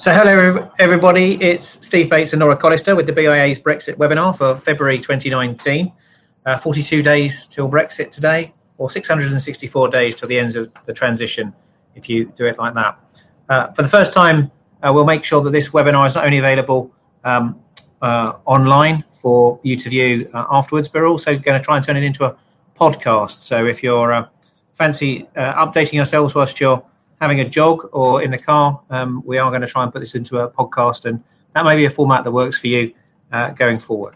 So, hello everybody, it's Steve Bates and Laura Collister with the BIA's Brexit webinar for February 2019. Uh, 42 days till Brexit today, or 664 days till the end of the transition, if you do it like that. Uh, for the first time, uh, we'll make sure that this webinar is not only available um, uh, online for you to view uh, afterwards, but we're also going to try and turn it into a podcast. So, if you're uh, fancy updating yourselves whilst you're having a jog or in the car, um, we are going to try and put this into a podcast, and that may be a format that works for you uh, going forward.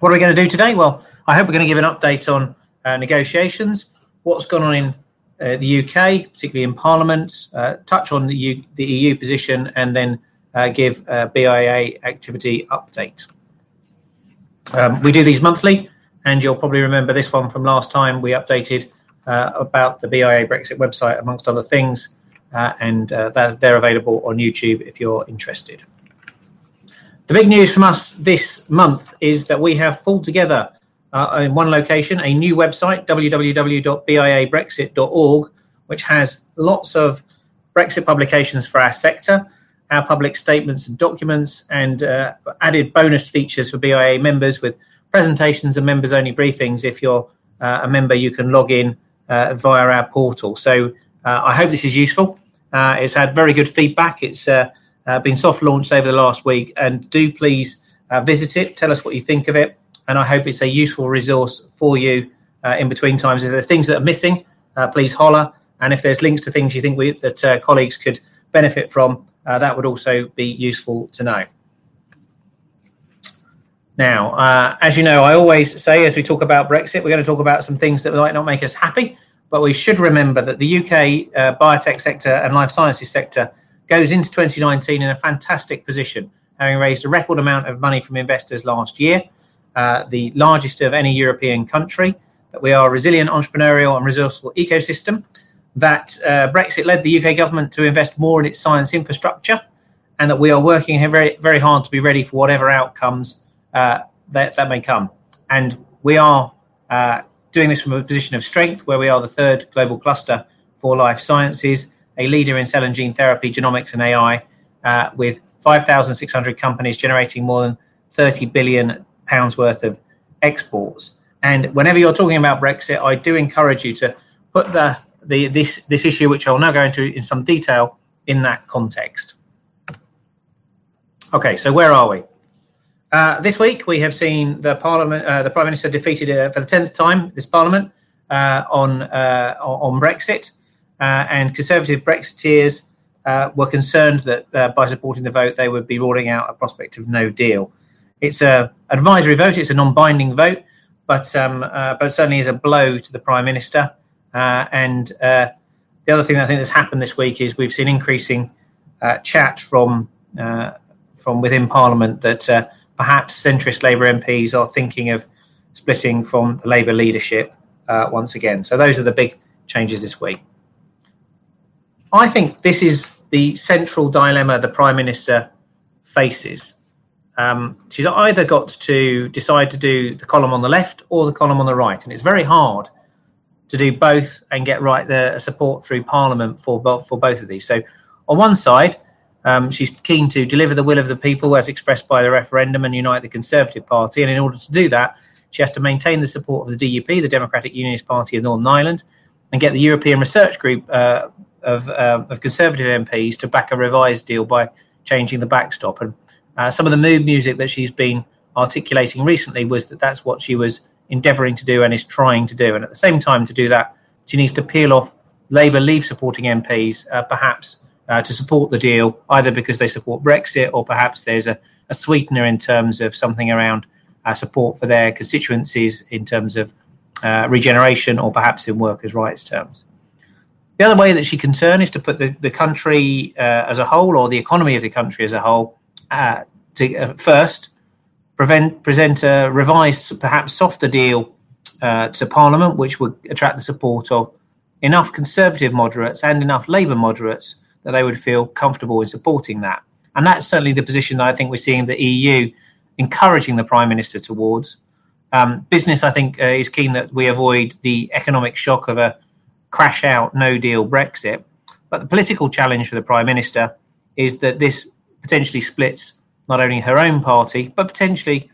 What are we going to do today? Well, I hope we're going to give an update on uh, negotiations, what's gone on in uh, the UK, particularly in Parliament, uh, touch on the, U- the, EU position, and then uh, give a BIA activity update. Um, we do these monthly, and you'll probably remember this one from last time. We updated uh, about the BIA Brexit website, amongst other things, uh, and uh, they're available on YouTube if you're interested. The big news from us this month is that we have pulled together uh, in one location a new website, www.biabrexit.org, which has lots of Brexit publications for our sector, our public statements and documents, and uh, added bonus features for BIA members with presentations and members only briefings. If you're uh, a member, you can log in uh, Uh, via our portal. So uh, I hope this is useful. Uh, it's had very good feedback. It's uh, uh, been soft launched over the last week, and do please visit it. Tell us what you think of it, and I hope it's a useful resource for you in between times. If there are things that are missing, please holler. And if there's links to things you think we, that colleagues could benefit from, that would also be useful to know. Now, uh, as you know, I always say as we talk about Brexit, we're going to talk about some things that might not make us happy, but we should remember that the UK uh, biotech sector and life sciences sector goes into 2019 in a fantastic position, having raised a record amount of money from investors last year, uh, the largest of any European country, that we are a resilient entrepreneurial and resourceful ecosystem, that uh, Brexit led the UK government to invest more in its science infrastructure, and that we are working very, very hard to be ready for whatever outcomes uh, that, that may come. And we are uh, doing this from a position of strength where we are the third global cluster for life sciences, a leader in cell and gene therapy, genomics, and AI, uh, with 5,600 companies generating more than 30 billion pounds worth of exports. And whenever you're talking about Brexit, I do encourage you to put the, the this this issue, which I'll now go into in some detail, in that context. Okay, so where are we? Uh, this week we have seen the Parliament, uh, the Prime Minister defeated uh, for the tenth time this Parliament uh, on uh, on Brexit, and Conservative Brexiteers were concerned that by supporting the vote they would be ruling out a prospect of no deal. It's a advisory vote; it's a non-binding vote, but um, but certainly is a blow to the Prime Minister. and the other thing I think that's happened this week is we've seen increasing chat from from within Parliament that perhaps centrist Labour MPs are thinking of splitting from the Labour leadership uh, once again. So those are the big changes this week. I think this is the central dilemma the Prime Minister faces. Um, she's either got to decide to do the column on the left or the column on the right, and it's very hard to do both and get right the support through Parliament for for both of these. So, on one side, um, she's keen to deliver the will of the people as expressed by the referendum and unite the Conservative Party. And in order to do that, she has to maintain the support of the DUP, the Democratic Unionist Party of Northern Ireland, and get the European Research Group uh, of, uh, of Conservative MPs to back a revised deal by changing the backstop. And uh, some of the mood music that she's been articulating recently was that that's what she was endeavouring to do and is trying to do. And at the same time, to do that, she needs to peel off Labour Leave supporting MPs, uh, perhaps uh, to support the deal, either because they support Brexit or perhaps there's a, a sweetener in terms of something around uh, support for their constituencies in terms of uh, regeneration or perhaps in workers' rights terms. The other way that she can turn is to put the, the country uh, as a whole or the economy of the country as a whole uh, to uh, first prevent, present a revised, perhaps softer deal to Parliament, which would attract the support of enough Conservative moderates and enough Labour moderates that they would feel comfortable in supporting that. And that's certainly the position that I think we're seeing the EU encouraging the Prime Minister towards. Um, business, I think, uh, is keen that we avoid the economic shock of a crash out, no deal Brexit. But the political challenge for the Prime Minister is that this potentially splits not only her own party but potentially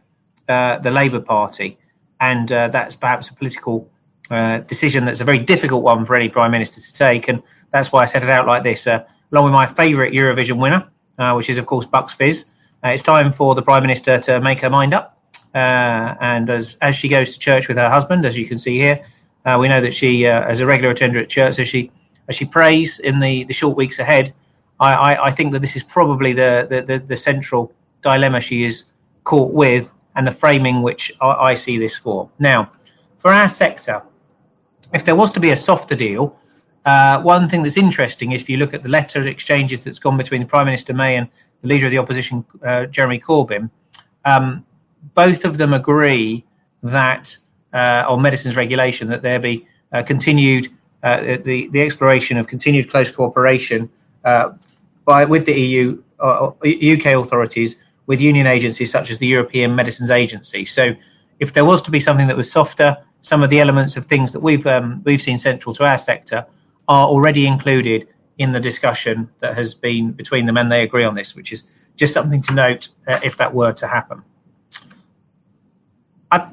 uh, the Labour Party, and uh, that's perhaps a political uh, decision that's a very difficult one for any prime minister to take, and that's why I set it out like this. Uh, along with my favourite Eurovision winner, uh, which is of course Bucks Fizz, uh, it's time for the prime minister to make her mind up. and as as she goes to church with her husband, as you can see here, we know that she is a regular attender at church, so she as she prays in the, the short weeks ahead. I, I, I think that this is probably the, the, the, the central dilemma she is caught with and the framing which I, I see this for. Now, for our sector, if there was to be a softer deal, uh, one thing that's interesting is if you look at the letter exchanges that's gone between Prime Minister May and the leader of the opposition, uh, Jeremy Corbyn, um, both of them agree that uh, on medicines regulation that there be uh, continued uh, the the exploration of continued close cooperation uh, by with the EU UK authorities with union agencies such as the European Medicines Agency. So, if there was to be something that was softer, some of the elements of things that we've um, we've seen central to our sector are already included in the discussion that has been between them, and they agree on this, which is just something to note uh, if that were to happen. I,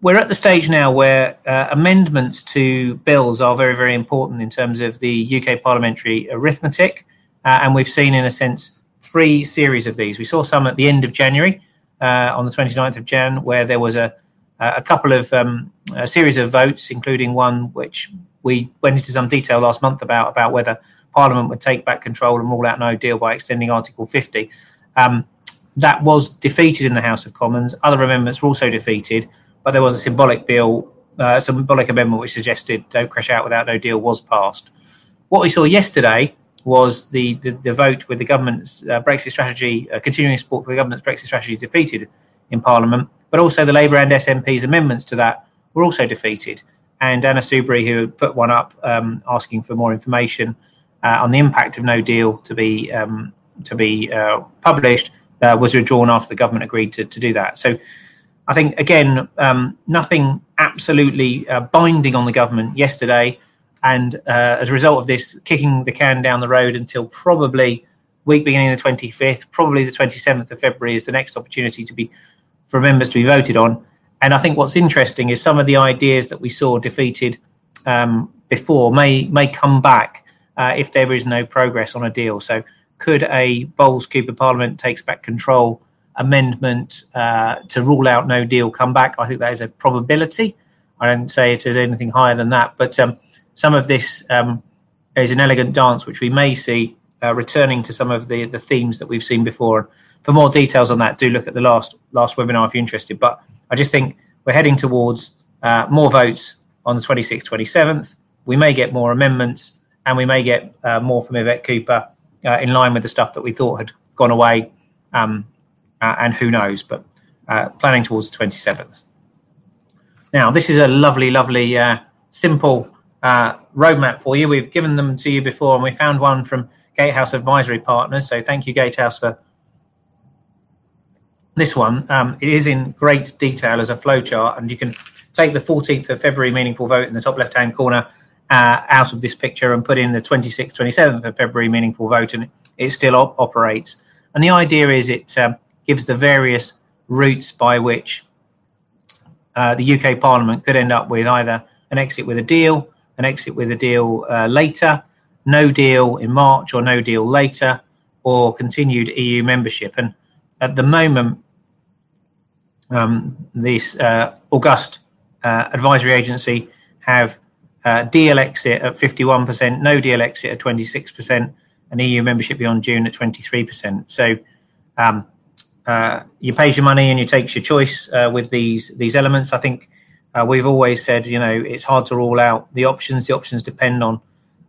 we're at the stage now where uh, amendments to bills are very, very important in terms of the UK parliamentary arithmetic, uh, and we've seen, in a sense, three series of these. We saw some at the end of January, uh, on the 29th of Jan, where there was a a couple of um, a series of votes, including one which we went into some detail last month about about whether Parliament would take back control and rule out no deal by extending Article 50. Um, that was defeated in the House of Commons. Other amendments were also defeated, but there was a symbolic bill, uh, symbolic amendment which suggested don't crash out without no deal was passed. What we saw yesterday was the, the, the vote with the government's uh, Brexit strategy, uh, continuing support for the government's Brexit strategy defeated in Parliament, but also the Labour and SNP's amendments to that were also defeated. And Anna Soubry, who put one up um, asking for more information uh, on the impact of no deal to be um, to be uh, published, uh, was withdrawn after the government agreed to, to do that. So I think, again, um, nothing absolutely uh, binding on the government yesterday and uh, as a result of this, kicking the can down the road until probably week beginning the 25th, probably the 27th of February is the next opportunity to be for members to be voted on. And I think what's interesting is some of the ideas that we saw defeated um, before may may come back uh, if there is no progress on a deal. So could a Boles Cooper Parliament takes back control amendment uh, to rule out no deal come back? I think that is a probability. I don't say it is anything higher than that, but um, some of this um, is an elegant dance, which we may see uh, returning to some of the, the themes that we've seen before. For more details on that, do look at the last last webinar if you're interested. But I just think we're heading towards uh, more votes on the 26th, 27th. We may get more amendments, and we may get uh, more from Yvette Cooper uh, in line with the stuff that we thought had gone away. Um, uh, and who knows? But uh, planning towards the 27th. Now, this is a lovely, lovely, simple uh, roadmap for you. We've given them to you before, and we found one from Gatehouse Advisory Partners. So thank you, Gatehouse, for this one. Um, it is in great detail as a flowchart, and you can take the 14th of February meaningful vote in the top left-hand corner uh, out of this picture and put in the 26th, 27th of February meaningful vote, and it still op- operates. And the idea is it um, gives the various routes by which uh, the UK Parliament could end up with either an exit with a deal, an exit with a deal uh, later, no deal in March or no deal later, or continued EU membership. And at the moment, um, this uh, August uh, advisory agency have uh, deal exit at 51%, no deal exit at 26%, and EU membership beyond June at 23%. So um, uh, you pay your money and you take your choice uh, with these these elements. I think uh, we've always said, you know, it's hard to rule out the options. The options depend on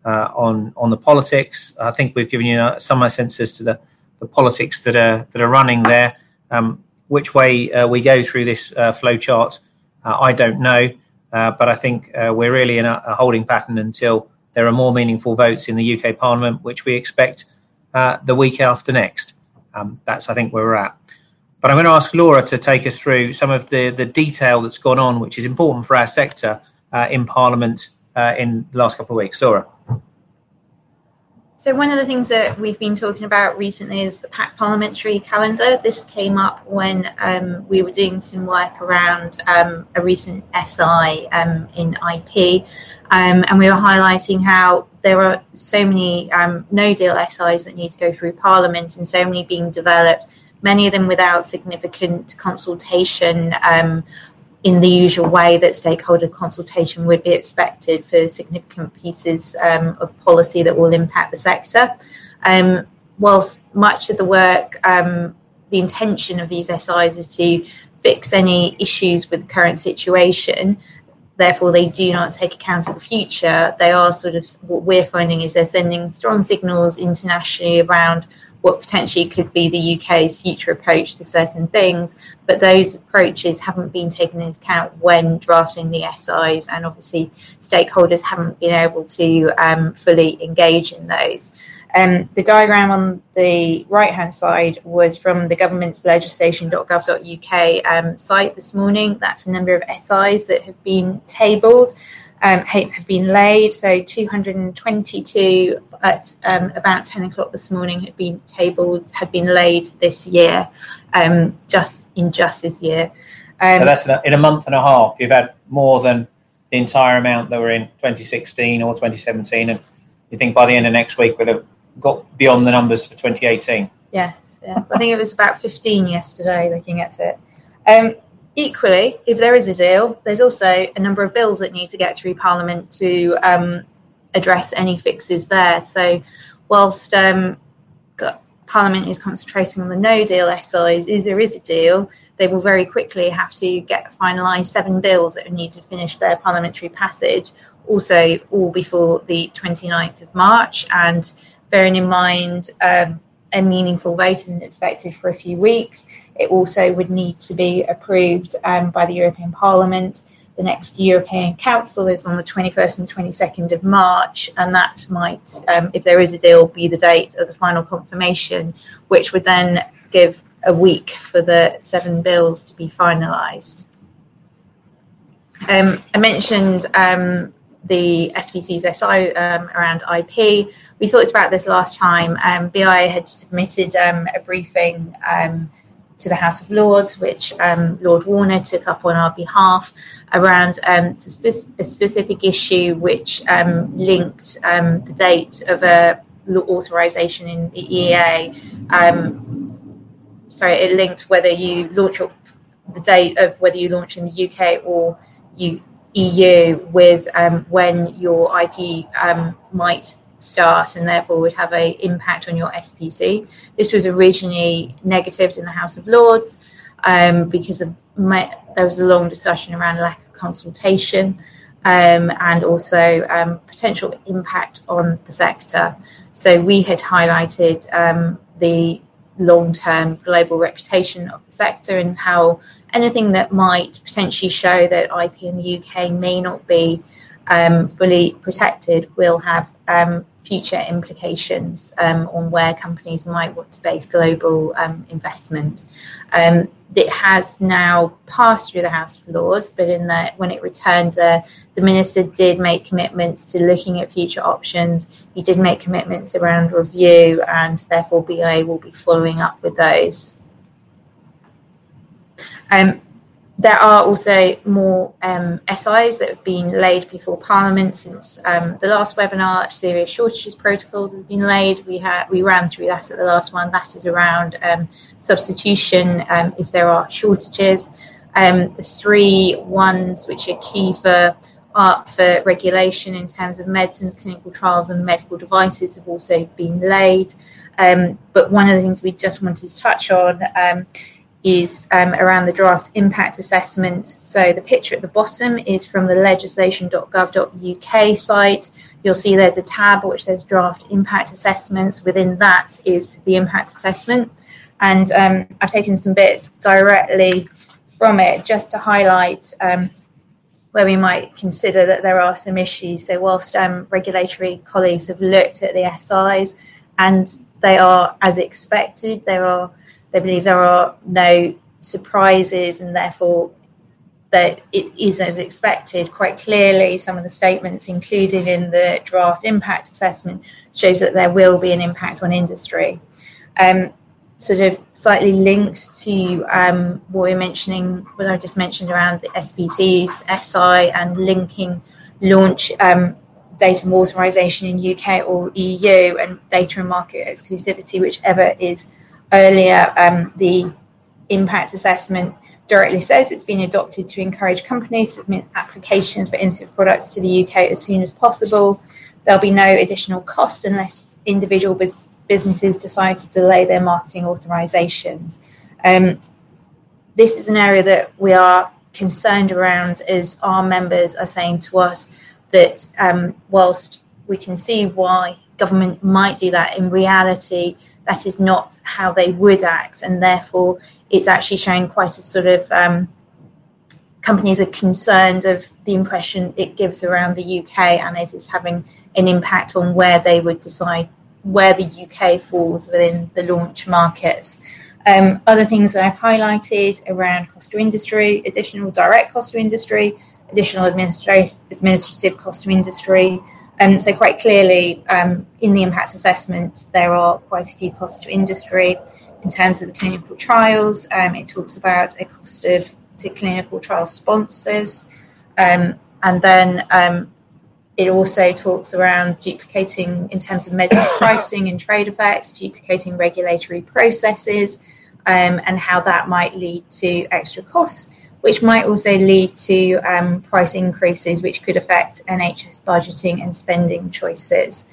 uh, on on the politics. I think we've given you some sense as to the, the politics that are that are running there. Um, which way uh, we go through this uh, flow chart, uh, I don't know, but I think we're really in a, a, holding pattern until there are more meaningful votes in the UK Parliament, which we expect the week after next. Um, that's I think where we're at. But I'm going to ask Laura to take us through some of the, the detail that's gone on, which is important for our sector uh, in Parliament uh, in the last couple of weeks. Laura. So one of the things that we've been talking about recently is the PAC parliamentary calendar. This came up when um, we were doing some work around um, a recent SI um, in IP, um, and we were highlighting how there are so many um, no deal SIs that need to go through Parliament and so many being developed, many of them without significant consultation um, in the usual way that stakeholder consultation would be expected for significant pieces um, of policy that will impact the sector. Um, whilst much of the work, um, the intention of these SIs is to fix any issues with the current situation, therefore they do not take account of the future, they are sort of what we're finding is they're sending strong signals internationally around what potentially could be the UK's future approach to certain things, but those approaches haven't been taken into account when drafting the SIs, and obviously stakeholders haven't been able to um, fully engage in those. Um, the diagram on the right hand side was from the government's legislation.gov.uk um, site this morning. That's a number of SIs that have been tabled um, have been laid. So 222 at um, about 10 o'clock this morning had been tabled, had been laid this year, um, just in just this year. Um, so that's in a month and a half. You've had more than the entire amount that were in 2016 or 2017, and you think by the end of next week we'll have got beyond the numbers for 2018. Yes, yes. I think it was about 15 yesterday looking at it. Equally, if there is a deal, there's also a number of bills that need to get through Parliament to um, address any fixes there. So, whilst um, Parliament is concentrating on the no deal SIs, if there is a deal, they will very quickly have to get finalised seven bills that need to finish their parliamentary passage, also all before the 29th of March. And bearing in mind, um, a meaningful vote isn't expected for a few weeks it also would need to be approved um, by the European Parliament. The next European Council is on the 21st and 22nd of March, and that might, um, if there is a deal, be the date of the final confirmation, which would then give a week for the seven bills to be finalised. Um, I mentioned um, the SPC's SI um, around IP. We talked about this last time. Um, BI had submitted um, a briefing um, to the House of Lords, which um, Lord Warner took up on our behalf around um, a specific issue which um, linked um, the date of a authorization in the EEA. Um, sorry, it linked whether you launch your, the date of whether you launch in the UK or you, EU with um, when your IP might start and therefore would have an impact on your SPC. This was originally negatived in the House of Lords um, because of my, there was a long discussion around lack of consultation um, and also um, potential impact on the sector. So we had highlighted um, the long-term global reputation of the sector and how anything that might potentially show that IP in the UK may not be um, fully protected will have um, future implications um, on where companies might want to base global um, investment. Um, it has now passed through the House of Lords, but in the, when it returns the minister did make commitments to looking at future options. He did make commitments around review, and therefore BA will be following up with those. Um, there are also more um, SIs that have been laid before Parliament since um, the last webinar. Serious shortages protocols have been laid. We had we ran through that at the last one. That is around um, substitution um, if there are shortages. Um, the three ones which are key for uh, for regulation in terms of medicines, clinical trials, and medical devices have also been laid. Um, but one of the things we just wanted to touch on is um, around the draft impact assessment. So the picture at the bottom is from the legislation.gov.uk site. You'll see there's a tab which says draft impact assessments. Within that is the impact assessment. And um, I've taken some bits directly from it just to highlight um, where we might consider that there are some issues. So whilst um, regulatory colleagues have looked at the SIs and they are as expected, there are they believe there are no surprises and therefore that it is as expected. Quite clearly, some of the statements included in the draft impact assessment shows that there will be an impact on industry. Um, sort of slightly linked to um, what we are mentioning, what I just mentioned around the SPCs, SI, and linking launch um, data authorization in UK or EU and data and market exclusivity, whichever is earlier. Um, the impact assessment directly says it's been adopted to encourage companies to submit applications for innovative products to the UK as soon as possible. There'll be no additional cost unless individual bus- businesses decide to delay their marketing authorizations. Um, this is an area that we are concerned around as our members are saying to us that um, whilst we can see why government might do that, in reality, that is not how they would act, and therefore it's actually showing quite a sort of um, companies are concerned of the impression it gives around the UK, and it is having an impact on where they would decide where the UK falls within the launch markets. Um, other things that I've highlighted around cost to industry, additional direct cost to industry, additional administrative, administrative cost to industry. And so, quite clearly, um, in the impact assessment, there are quite a few costs to industry. In terms of the clinical trials, um, it talks about a cost of to clinical trial sponsors. Um, and then um, it also talks around duplicating, in terms of medical pricing and trade effects, duplicating regulatory processes, um, and how that might lead to extra costs which might also lead to um, price increases, which could affect NHS budgeting and spending choices.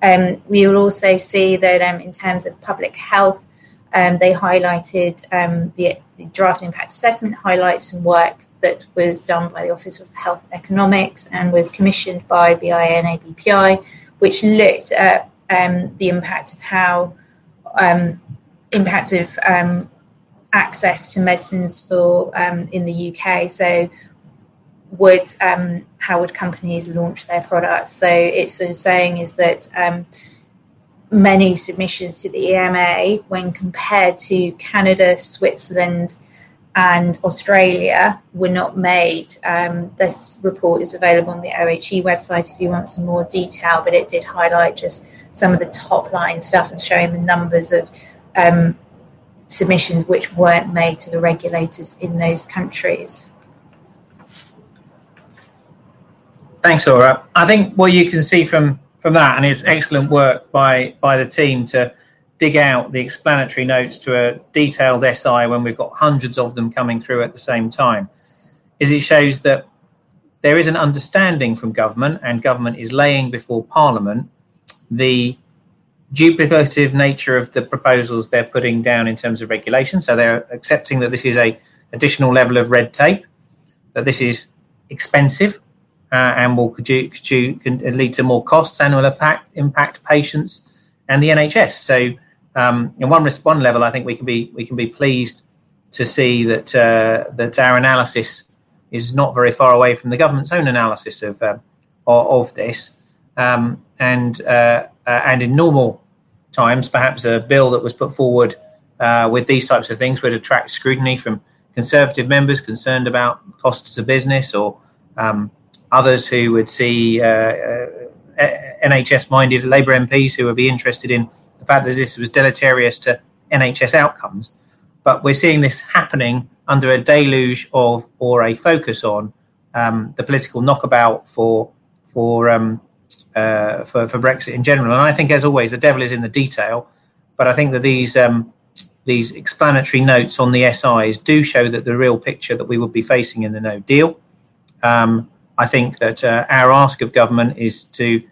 Um, we will also see that um, in terms of public health, um, they highlighted um, the, the, draft impact assessment highlights some work that was done by the Office of Health Economics and was commissioned by BIA and ABPI, which looked at um, the impact of how impact of access to medicines for um, in the UK. So, would um, how would companies launch their products? So, it's sort of saying is that um, many submissions to the EMA, when compared to Canada, Switzerland, and Australia, were not made. Um, this report is available on the OHE website if you want some more detail, but it did highlight just some of the top line stuff and showing the numbers of um, submissions which weren't made to the regulators in those countries. Thanks, Laura. I think what you can see from, from that, and it's excellent work by, by the team to dig out the explanatory notes to a detailed SI when we've got hundreds of them coming through at the same time, is it shows that there is an understanding from government, and government is laying before Parliament the duplicative nature of the proposals they're putting down in terms of regulation. So they're accepting that this is a additional level of red tape, that this is expensive uh, and will lead to more costs and will impact, impact patients and the NHS. So um, in one one level, I think we can be we can be pleased to see that uh, that our analysis is not very far away from the government's own analysis of uh, of this. Um, and uh, and in normal times, perhaps a bill that was put forward uh, with these types of things would attract scrutiny from Conservative members concerned about costs of business or um, others who would see uh, uh, NHS-minded Labour MPs who would be interested in the fact that this was deleterious to NHS outcomes. But we're seeing this happening under a deluge of or a focus on um, the political knockabout for for um, uh, for, for Brexit in general. And I think, as always, the devil is in the detail. But I think that these um, these explanatory notes on the SIs do show that the real picture that we would be facing in the No Deal. Um, I think that uh, our ask of government is to,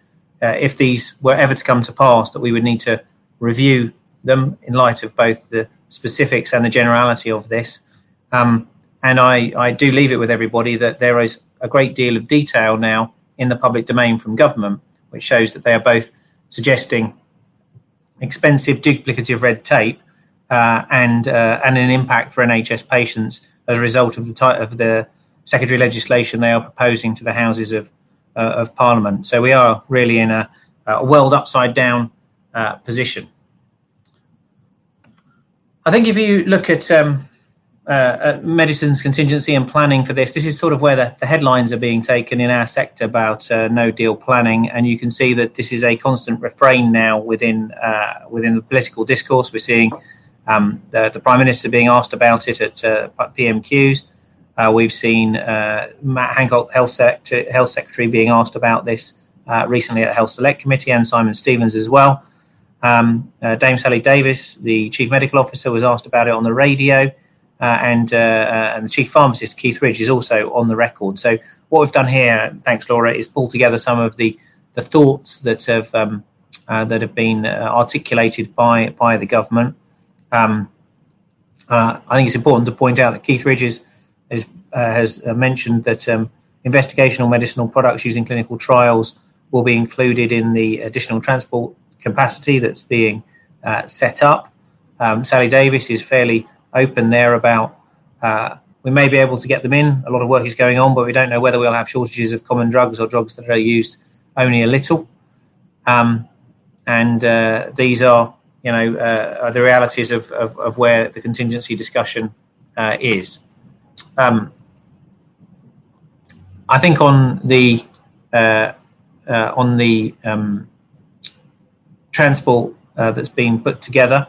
uh, if these were ever to come to pass, that we would need to review them in light of both the specifics and the generality of this. Um, and I, I do leave it with everybody that there is a great deal of detail now in the public domain from government, which shows that they are both suggesting expensive duplicative red tape uh, and uh, and an impact for NHS patients as a result of the type of the secondary legislation they are proposing to the Houses of uh, of Parliament. So we are really in a, a world upside down uh, position. I think if you look at um, uh, medicines contingency and planning for this. This is sort of where the, the headlines are being taken in our sector about uh, no deal planning, and you can see that this is a constant refrain now within uh, within the political discourse. We're seeing um, the, the, prime minister being asked about it at uh, PMQs. Uh, we've seen uh, Matt Hancock, health, sector, health secretary, being asked about this recently at the Health Select Committee, and Simon Stevens as well. Um, Dame Sally Davies, the chief medical officer, was asked about it on the radio. Uh, and, uh, uh, and the chief pharmacist Keith Ridge is also on the record. So what we've done here, thanks Laura, is pull together some of the the thoughts that have um, that have been articulated by by the government. Um, I think it's important to point out that Keith Ridge is, is has mentioned that um, investigational medicinal products using clinical trials will be included in the additional transport capacity that's being uh, set up. Um, Sally Davies is fairly open there about uh, we may be able to get them in. A lot of work is going on, but we don't know whether we'll have shortages of common drugs or drugs that are used only a little. Um, and uh, these are, you know, uh, are the realities of, of, of, where the contingency discussion uh, is. Um, I think on the uh, uh, on the um, transport that's been put together,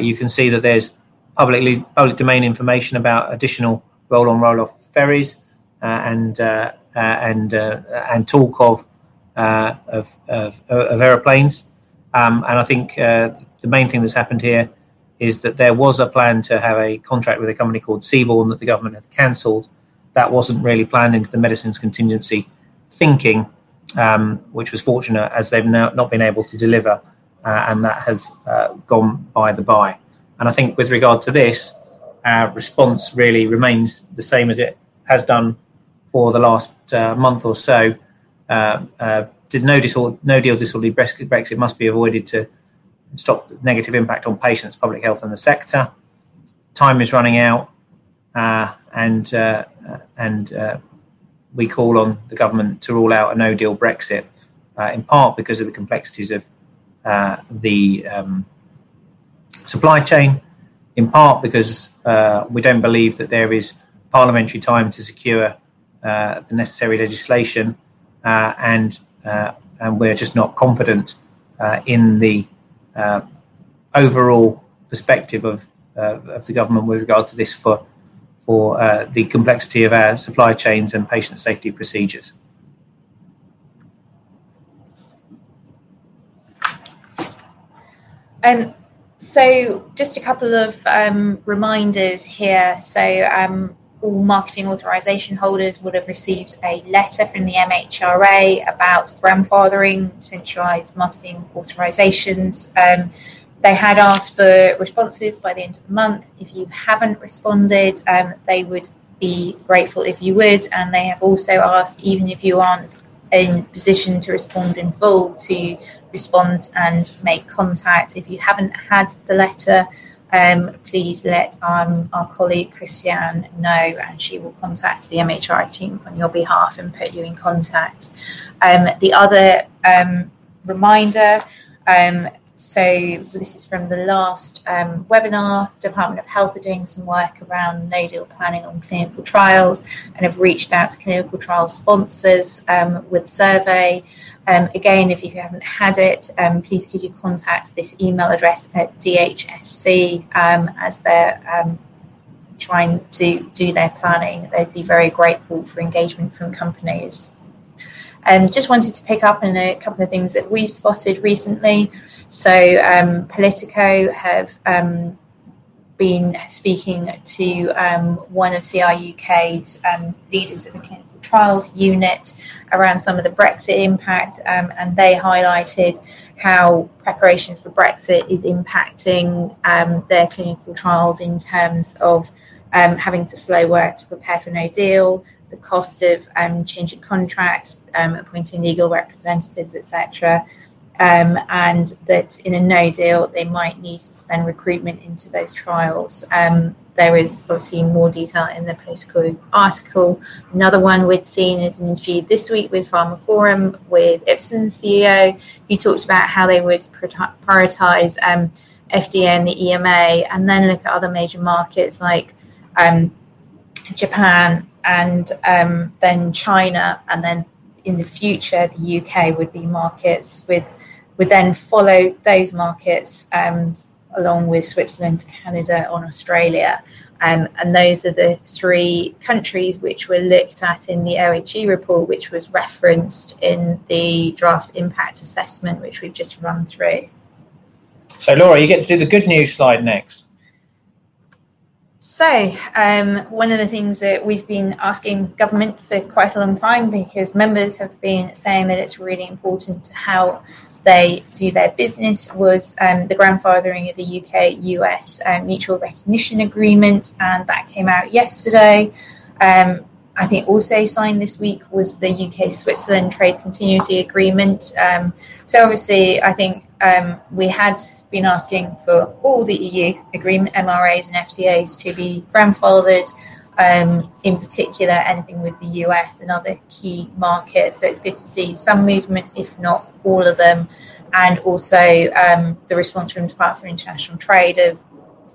you can see that there's publicly public domain information about additional roll-on roll-off ferries uh, and uh, uh, and and talk of of, of, of aeroplanes. Um, and I think the main thing that's happened here is that there was a plan to have a contract with a company called Seaborne that the government had cancelled. That wasn't really planned into the medicines contingency thinking, um, which was fortunate as they've now not been able to deliver, uh, and that has uh, gone by the by. And I think with regard to this, our response really remains the same as it has done for the last uh, month or so. Uh, uh, did no, disor- no deal disorderly Brexit must be avoided to stop the negative impact on patients, public health, and the sector. Time is running out, uh, and uh, and uh, we call on the government to rule out a no deal Brexit, in part because of the complexities of the um, supply chain, in part because uh, we don't believe that there is parliamentary time to secure uh, the necessary legislation, uh, and uh, and we're just not confident uh, in the uh, overall perspective of of the government with regard to this for for the complexity of our supply chains and patient safety procedures. And so just a couple of um, reminders here. So um, all marketing authorization holders would have received a letter from the MHRA about grandfathering centralized marketing authorizations. Um, they had asked for responses by the end of the month. If you haven't responded, um, they would be grateful if you would. And they have also asked, even if you aren't in position to respond in full, to respond and make contact. If you haven't had the letter, um, please let um, our colleague Christiane know and she will contact the MHR team on your behalf and put you in contact. Um, the other um, reminder um, so this is from the last um, webinar. Department of Health are doing some work around no deal planning on clinical trials and have reached out to clinical trial sponsors um, with survey. Um, again, if you haven't had it, um, please could you contact this email address at DHSC um, as they're um, trying to do their planning. They'd be very grateful for engagement from companies. And just wanted to pick up on a couple of things that we've spotted recently. So um, Politico have um, been speaking to um, one of CR UK's um, leaders of the clinical trials unit around some of the Brexit impact, um, and they highlighted how preparation for Brexit is impacting um, their clinical trials in terms of having to slow work to prepare for no deal, the cost of changing contracts, appointing legal representatives, etc um, and that in a no deal they might need to spend recruitment into those trials. Um, there is obviously more detail in the Politico article. Another one we've seen is an interview this week with PharmaPhorum with Ipsen's CEO, who talked about how they would prioritise um, FDA and the EMA, and then look at other major markets like um, Japan, and um, then China, and then in the future the UK would be markets with would then follow those markets um, along with Switzerland, Canada, and Australia. Um, and those are the three countries which were looked at in the OHE report, which was referenced in the draft impact assessment, which we've just run through. So, Laura, you get to do the good news slide next. So, um, one of the things that we've been asking government for quite a long time, because members have been saying that it's really important to how they do their business, was um, the grandfathering of the UK US um, mutual recognition agreement, and that came out yesterday. Um, I think also signed this week was the UK Switzerland Trade Continuity Agreement. Um, so, obviously, I think um, we had been asking for all the EU agreement MRAs and FTAs to be grandfathered. Um, in particular, anything with the US and other key markets. So it's good to see some movement, if not all of them, and also um, the response from the Department for International Trade of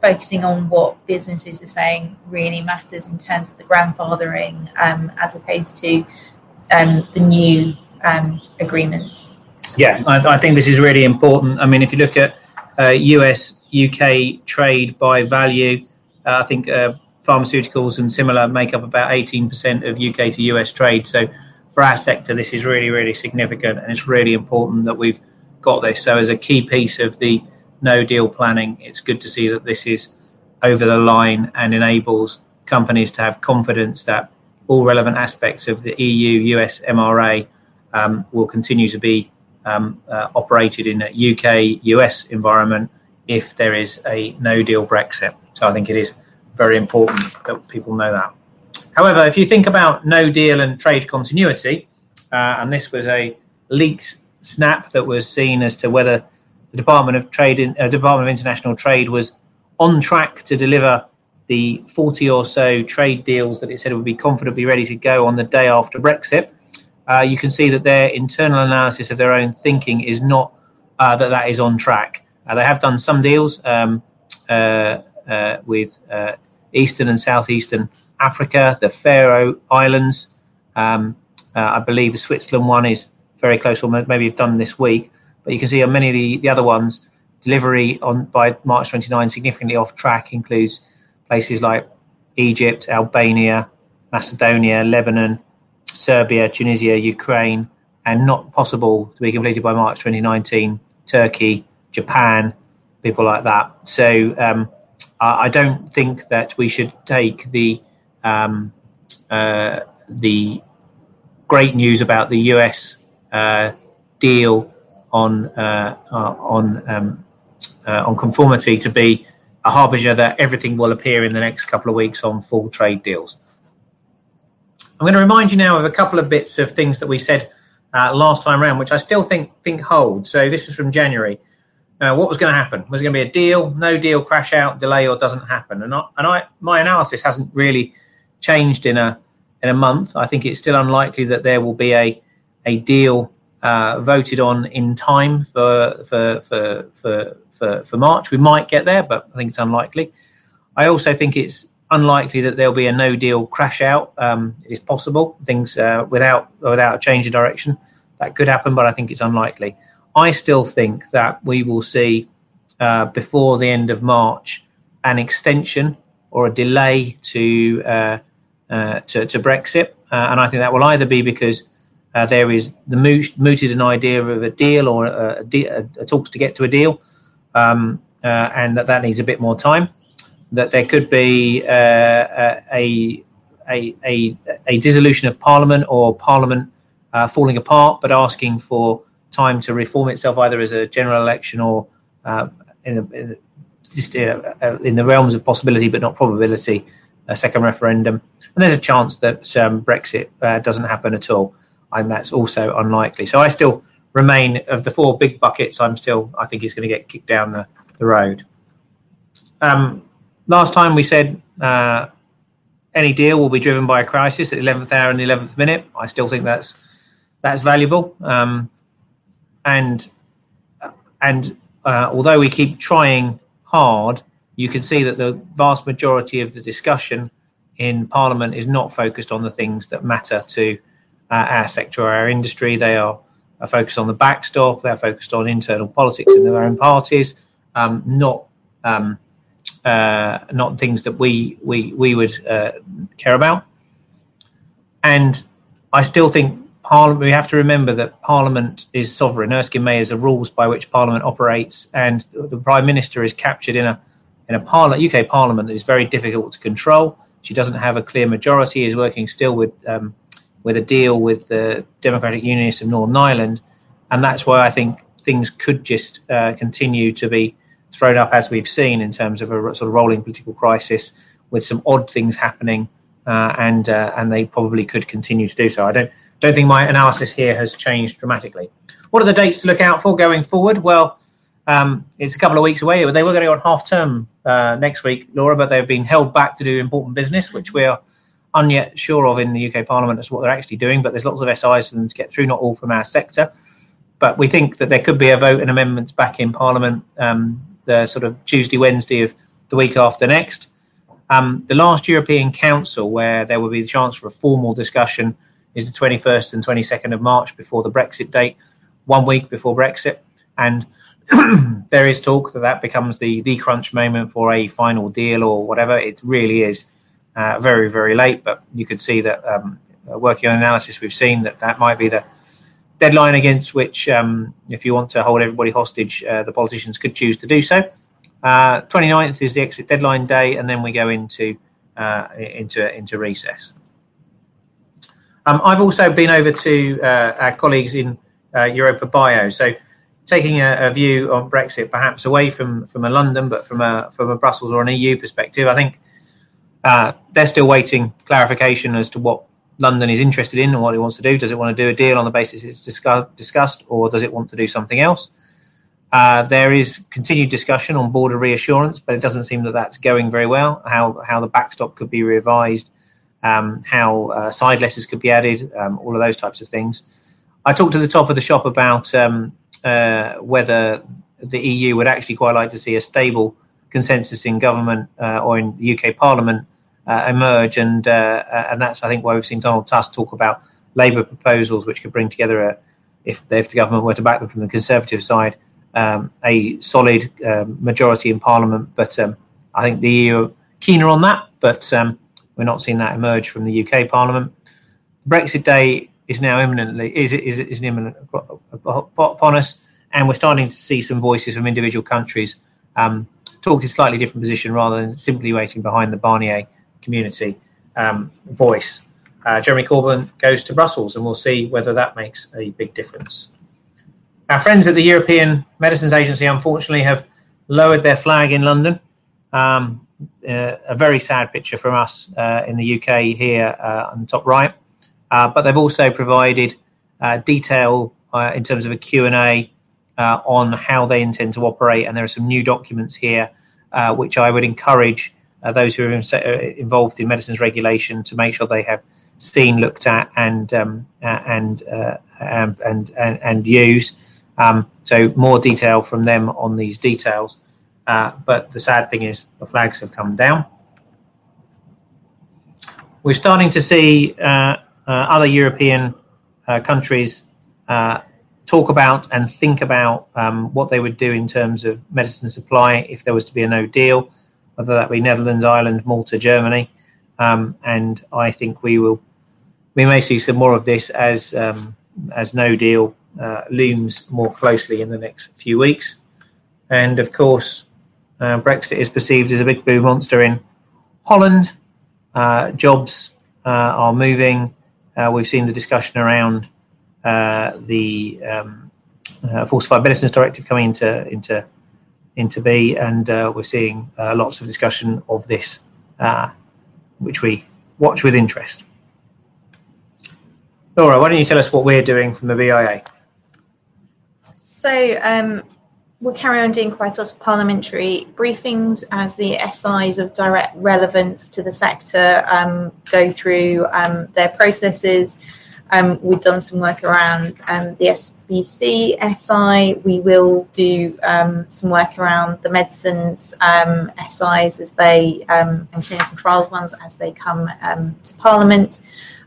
focusing on what businesses are saying really matters in terms of the grandfathering um, as opposed to um, the new um, agreements. Yeah, I, I, think this is really important. I mean, if you look at uh, US UK trade by value. Uh, I think uh, pharmaceuticals and similar make up about 18% of UK to US trade. So for our sector, this is really, really significant, and it's really important that we've got this. So as a key piece of the no deal planning, it's good to see that this is over the line and enables companies to have confidence that all relevant aspects of the EU US MRA um, will continue to be um, uh, operated in a UK US environment if there is a no deal Brexit. So I think it is very important that people know that. However, if you think about no deal and trade continuity, uh, and this was a leaked snap that was seen as to whether the Department of Trade, in, uh, Department of International Trade, was on track to deliver the 40 or so trade deals that it said it would be confidently ready to go on the day after Brexit uh, you can see that their internal analysis of their own thinking is not uh, that that is on track. Uh, they have done some deals um, uh, uh, with uh, Eastern and Southeastern Africa, the Faroe Islands. Um, I believe the Switzerland one is very close, or maybe have done this week. But you can see on many of the, the other ones, delivery on by March 29 significantly off track includes places like Egypt, Albania, Macedonia, Lebanon, Serbia, Tunisia, Ukraine, and not possible to be completed by March 2019, Turkey, Japan, people like that. So um, I don't think that we should take the um, uh, the great news about the US uh, deal on uh, uh, on um, uh, on conformity to be a harbinger that everything will appear in the next couple of weeks on full trade deals. I'm going to remind you now of a couple of bits of things that we said uh, last time around, which I still think think hold. So this was from January. Uh, what was going to happen? Was it going to be a deal, no deal, crash out, delay, or doesn't happen? And I, and I, my analysis hasn't really changed in a in a month. I think it's still unlikely that there will be a a deal uh, voted on in time for for, for for for for March. We might get there, but I think it's unlikely. I also think it's unlikely that there'll be a no deal crash out. Um, it is possible things uh, without without a change of direction that could happen, but I think it's unlikely. I still think that we will see uh, before the end of March an extension or a delay to uh, uh to, to, Brexit, uh, and I think that will either be because uh, there is the mooted an idea of a deal or a, a, a talks to get to a deal, um, and that that needs a bit more time. That there could be uh, a, a, a, a, dissolution of Parliament or Parliament uh, falling apart, but asking for time to reform itself either as a general election or uh, in, the, in, just, uh, uh, in, the realms of possibility but not probability, a second referendum. And there's a chance that um, Brexit uh, doesn't happen at all, and that's also unlikely. So I still remain of the four big buckets. I'm still I think he's going to get kicked down the, the road. Um, last time we said uh, any deal will be driven by a crisis at the 11th hour and the 11th minute. I still think that's that's valuable. Um, and and uh, although we keep trying hard, you can see that the vast majority of the discussion in Parliament is not focused on the things that matter to uh, our sector or our industry. They are, are, focused on the backstop, they're focused on internal politics in their own parties, um, not um, uh, not things that we we we would uh, care about. And I still think Parliament. We have to remember that Parliament is sovereign. Erskine May is the rules by which Parliament operates, and the Prime Minister is captured in a in a UK Parliament that is very difficult to control. She doesn't have a clear majority. Is working still with um, with a deal with the Democratic Unionists of Northern Ireland, and that's why I think things could just uh, continue to be thrown up as we've seen in terms of a sort of rolling political crisis with some odd things happening, uh, and uh, and they probably could continue to do so. I don't don't think my analysis here has changed dramatically. What are the dates to look out for going forward? Well, um, it's a couple of weeks away. They were going to go on half term uh, next week, Laura, but they've been held back to do important business, which we are unyet sure of in the UK Parliament as to what they're actually doing. But there's lots of SIs to get through, not all from our sector. But we think that there could be a vote and amendments back in Parliament um, the sort of Tuesday, Wednesday of the week after next. Um, the last European Council, where there will be the chance for a formal discussion, is the 21st and 22nd of March before the Brexit date, one week before Brexit. And there is talk that that becomes the, the crunch moment for a final deal or whatever. It really is uh, very, very late, but you could see that um, working on analysis, we've seen that that might be the deadline against which, um, if you want to hold everybody hostage, uh, the politicians could choose to do so. Uh, 29th is the exit deadline day, and then we go into uh, into into recess. Um, I've also been over to uh, our colleagues in uh, EuropaBio, so taking a, a, view on Brexit, perhaps away from from a London, but from a from a Brussels or an EU perspective. I think uh, they're still waiting clarification as to what London is interested in and what it wants to do. Does it want to do a deal on the basis it's discuss, discussed, or does it want to do something else? Uh, there is continued discussion on border reassurance, but it doesn't seem that that's going very well. How how the backstop could be revised, um, how uh, side letters could be added, um, all of those types of things. I talked to the top of the shop about um, uh, whether the EU would actually quite like to see a stable consensus in government uh, or in the UK Parliament uh, emerge, and uh, and that's I think why we've seen Donald Tusk talk about Labour proposals which could bring together a, if if the government were to back them from the Conservative side, um, a solid um, majority in Parliament. But um, I think the EU are keener on that, but we're not seeing that emerge from the UK Parliament. Brexit Day is now imminently is is is imminent upon us, and we're starting to see some voices from individual countries um, talk a slightly different position rather than simply waiting behind the Barnier community um, voice. Uh, Jeremy Corbyn goes to Brussels, and we'll see whether that makes a big difference. Our friends at the European Medicines Agency, unfortunately, have lowered their flag in London. Um, uh, a very sad picture from us uh, in the UK here uh, on the top right. Uh, but they've also provided uh, detail in terms of a Q&A on how they intend to operate, and there are some new documents here which I would encourage those who are in, involved in medicines regulation to make sure they have seen, looked at, and um, and, and, and and and use. Um, so more detail from them on these details. Uh, but the sad thing is the flags have come down. We're starting to see uh, uh, other European countries talk about and think about um, what they would do in terms of medicine supply if there was to be a no deal whether that be Netherlands, Ireland, Malta, Germany. Um, and I think we will we may see some more of this as um, as no deal uh, looms more closely in the next few weeks. And of course, uh, Brexit is perceived as a big blue monster in Holland. Uh, jobs uh, are moving. Uh, we've seen the discussion around uh, the um, Falsified Medicines Directive coming into into into B, and uh, we're seeing uh, lots of discussion of this, uh, which we watch with interest. Laura, why don't you tell us what we're doing from the BIA? So um, we'll carry on doing quite a lot of parliamentary briefings as the SIs of direct relevance to the sector um, go through um, their processes. Um, we've done some work around um, the SPC SI. We will do um, some work around the medicines um, SIs as they and clinical trials ones as they come to Parliament.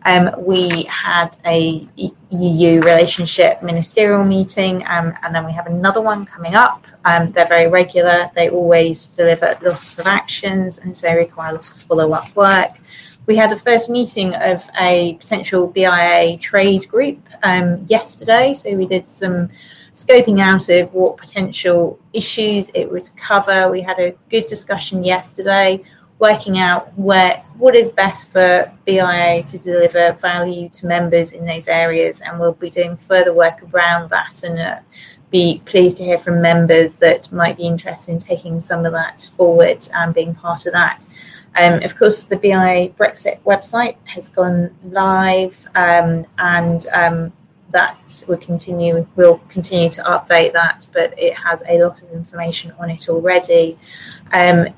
Um, we had a EU relationship ministerial meeting, um, and then we have another one coming up. Um, they're very regular. They always deliver lots of actions, and so require lots of follow-up work we had a first meeting of a potential BIA trade group um, yesterday. So we did some scoping out of what potential issues it would cover. We had a good discussion yesterday, working out where what is best for BIA to deliver value to members in those areas, and we'll be doing further work around that and. Uh, be pleased to hear from members that might be interested in taking some of that forward and being part of that. Um, of course, the BIA Brexit website has gone live, um, and um, that will continue. We'll continue to update that, but it has a lot of information on it already. Um,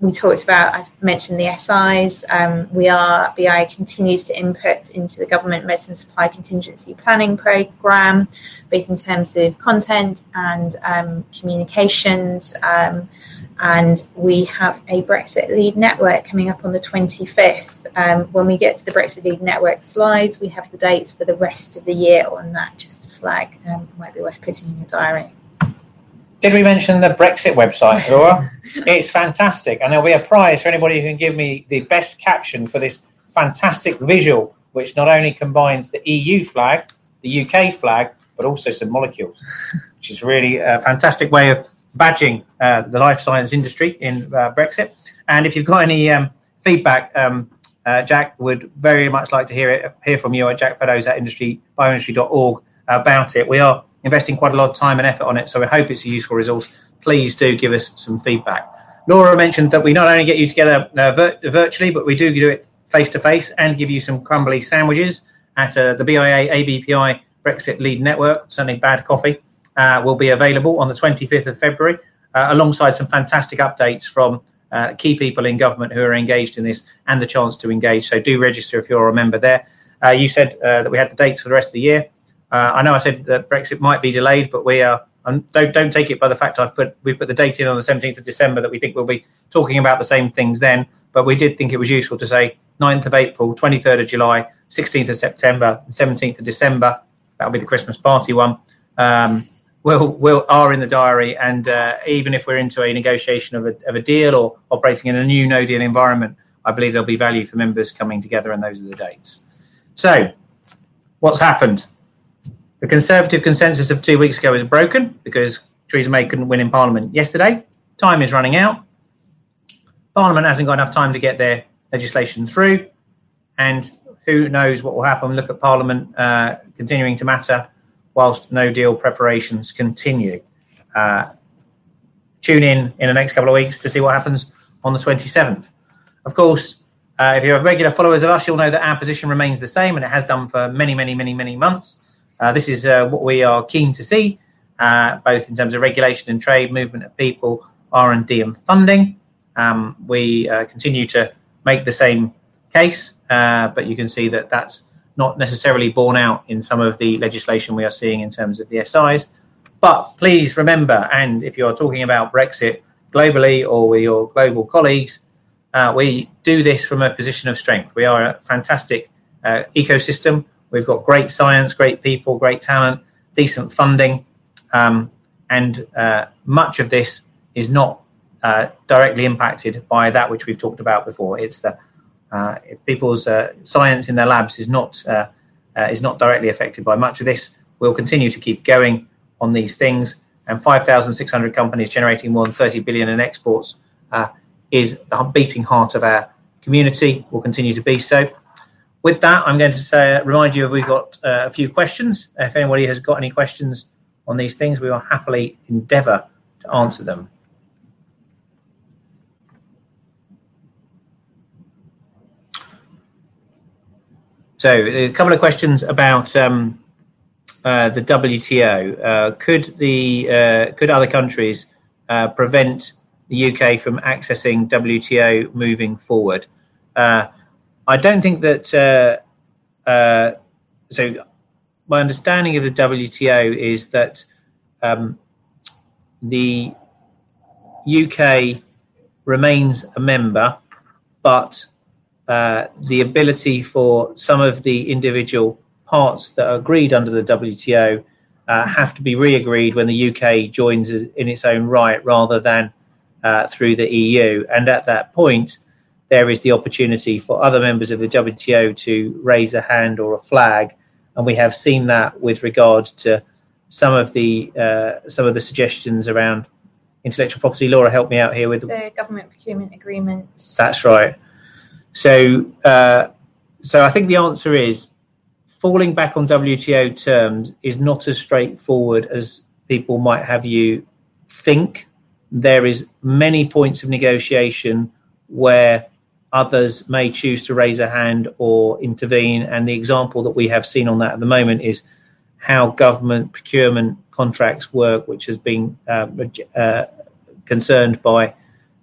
we talked about, I've mentioned the SIs. Um, we are, BI continues to input into the government medicine supply contingency planning programme, both in terms of content and um, communications. Um, and we have a Brexit Lead Network coming up on the 25th. Um, when we get to the Brexit Lead Network slides, we have the dates for the rest of the year on that, just to flag. Might be worth putting in your diary. Did we mention the Brexit website, Laura? it's fantastic, and there'll be a prize for anybody who can give me the best caption for this fantastic visual, which not only combines the EU flag, the UK flag, but also some molecules, which is really a fantastic way of badging uh, the life science industry in uh, Brexit. And if you've got any um, feedback, um, uh, Jack would very much like to hear it, hear from you at jackfeddows at industry, bioindustry.org about it. We are investing quite a lot of time and effort on it, so we hope it's a useful resource. Please do give us some feedback. Laura mentioned that we not only get you together uh, vir- virtually, but we do do it face to face and give you some crumbly sandwiches at uh, the BIA ABPI Brexit Lead Network, certainly bad coffee uh, will be available on the 25th of February, uh, alongside some fantastic updates from uh, key people in government who are engaged in this and the chance to engage. So do register if you're a member there. Uh, you said that we had the dates for the rest of the year. Uh, I know I said that Brexit might be delayed, but we are. Um, don't don't take it by the fact I've put we've put the date in on the 17th of December that we think we'll be talking about the same things then. But we did think it was useful to say 9th of April, 23rd of July, 16th of September, and 17th of December. That'll be the Christmas party one. Um, will will are in the diary, and uh, even if we're into a negotiation of a, of a deal or operating in a new no deal environment, I believe there'll be value for members coming together, and those are the dates. So, what's happened? The Conservative consensus of two weeks ago is broken because Theresa May couldn't win in Parliament yesterday. Time is running out. Parliament hasn't got enough time to get their legislation through, and who knows what will happen. Look at Parliament uh, continuing to matter whilst no deal preparations continue. Uh, tune in in the next couple of weeks to see what happens on the 27th. Of course, uh, if you're regular followers of us, you'll know that our position remains the same and it has done for many, many, many, many months. Uh, this is uh, what we are keen to see, uh, both in terms of regulation and trade, movement of people, R&D and funding. Um, we continue to make the same case, but you can see that that's not necessarily borne out in some of the legislation we are seeing in terms of the SIs. But please remember, and if you're talking about Brexit globally or with your global colleagues, uh, we do this from a position of strength. We are a fantastic uh, ecosystem. We've got great science, great people, great talent, decent funding, um, and uh, much of this is not uh, directly impacted by that which we've talked about before. It's the uh, if people's uh, science in their labs is not uh, is not directly affected by much of this, we'll continue to keep going on these things. And 5,600 companies generating more than 30 billion in exports is the beating heart of our community. Will continue to be so. With that, I'm going to say, remind you we've got uh, a few questions. If anybody has got any questions on these things, we will happily endeavour to answer them. So, a couple of questions about um, uh, the WTO. Uh, could the uh, could other countries uh, prevent the UK from accessing WTO moving forward? Uh, I don't think that uh, so my understanding of the WTO is that um, the UK remains a member, but uh, the ability for some of the individual parts that are agreed under the WTO uh, have to be re-agreed when the UK joins in its own right, rather than uh, through the EU. And at that point, there is the opportunity for other members of the WTO to raise a hand or a flag, and we have seen that with regard to some of the uh, some of the suggestions around intellectual property. Laura, help me out here with the government procurement agreements. That's right. So, uh, so I think the answer is falling back on WTO terms is not as straightforward as people might have you think. There is many points of negotiation where others may choose to raise a hand or intervene. And the example that we have seen on that at the moment is how government procurement contracts work, which has been uh, uh, concerned by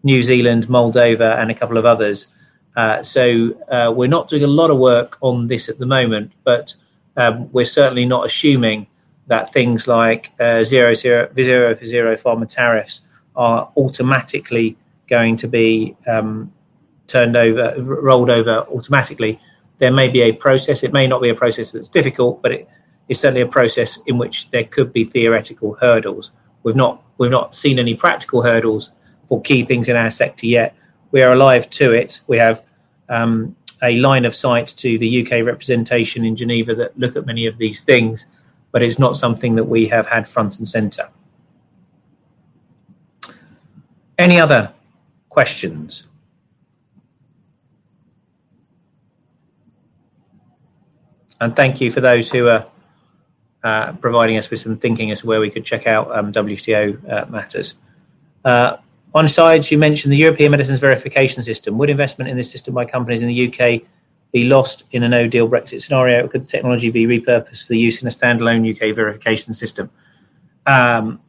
New Zealand, Moldova, and a couple of others. Uh, so uh, we're not doing a lot of work on this at the moment, but um, we're certainly not assuming that things like uh, zero, zero, zero for zero pharma tariffs are automatically going to be um, turned over, rolled over automatically. There may be a process. It may not be a process that's difficult, but it is certainly a process in which there could be theoretical hurdles. We've not we've not seen any practical hurdles for key things in our sector yet. We are alive to it. We have um, a line of sight to the UK representation in Geneva that look at many of these things, but it's not something that we have had front and centre. Any other questions? And thank you for those who are uh, providing us with some thinking as to where we could check out um, WTO uh, matters. Uh, on side, you mentioned the European Medicines Verification System. Would investment in this system by companies in the UK be lost in a no-deal Brexit scenario? Could technology be repurposed for the use in a standalone UK verification system? Um,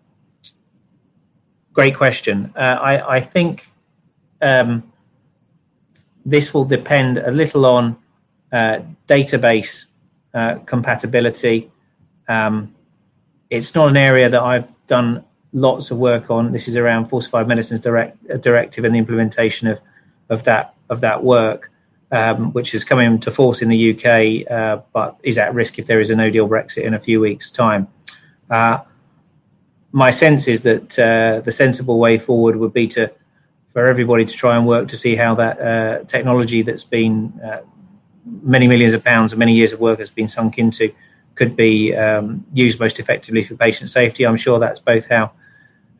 great question. Uh, I, I, think um, this will depend a little on uh, database uh, compatibility. Um, it's not an area that I've done lots of work on. This is around falsified medicines direct, uh, directive and the implementation of of that of that work, um, which is coming into force in the UK, uh, but is at risk if there is a No Deal Brexit in a few weeks' time. Uh, my sense is that uh, the sensible way forward would be to for everybody to try and work to see how that uh, technology that's been many millions of pounds and many years of work has been sunk into could be um, used most effectively for patient safety. I'm sure that's both how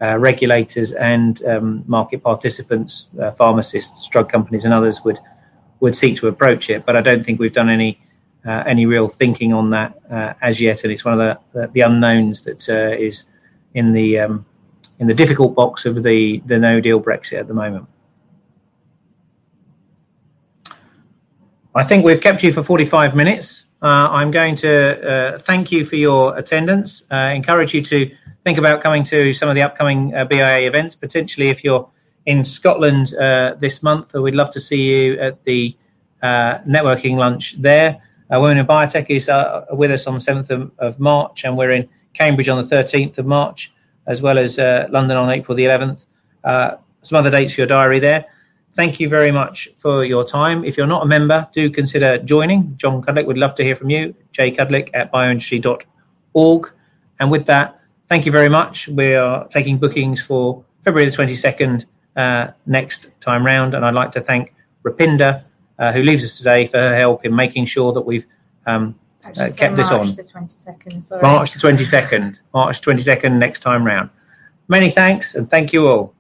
uh, regulators and um, market participants, uh, pharmacists, drug companies, and others would would seek to approach it. But I don't think we've done any uh, any real thinking on that uh, as yet, and it's one of the the unknowns that uh, is in the um, in the difficult box of the the No Deal Brexit at the moment. I think we've kept you for 45 minutes. Uh, I'm going to uh, thank you for your attendance. Uh, encourage you to think about coming to some of the upcoming uh, BIA events, potentially if you're in Scotland uh, this month. We'd love to see you at the uh, networking lunch there. Women in Biotech is with us on the 7th of, of, March, and we're in Cambridge on the 13th of March, as well as London on April the 11th. some other dates for your diary there thank you very much for your time. If you're not a member, do consider joining. John Cudlick would love to hear from you. jcudlick at bioindustry.org. And with that, thank you very much. We are taking bookings for February the 22nd uh, next time round. And I'd like to thank Rapinda, uh, who leaves us today, for her help in making sure that we've um, uh, kept this on. The 22nd, sorry. March the 22nd. March 22nd next time round. Many thanks and thank you all.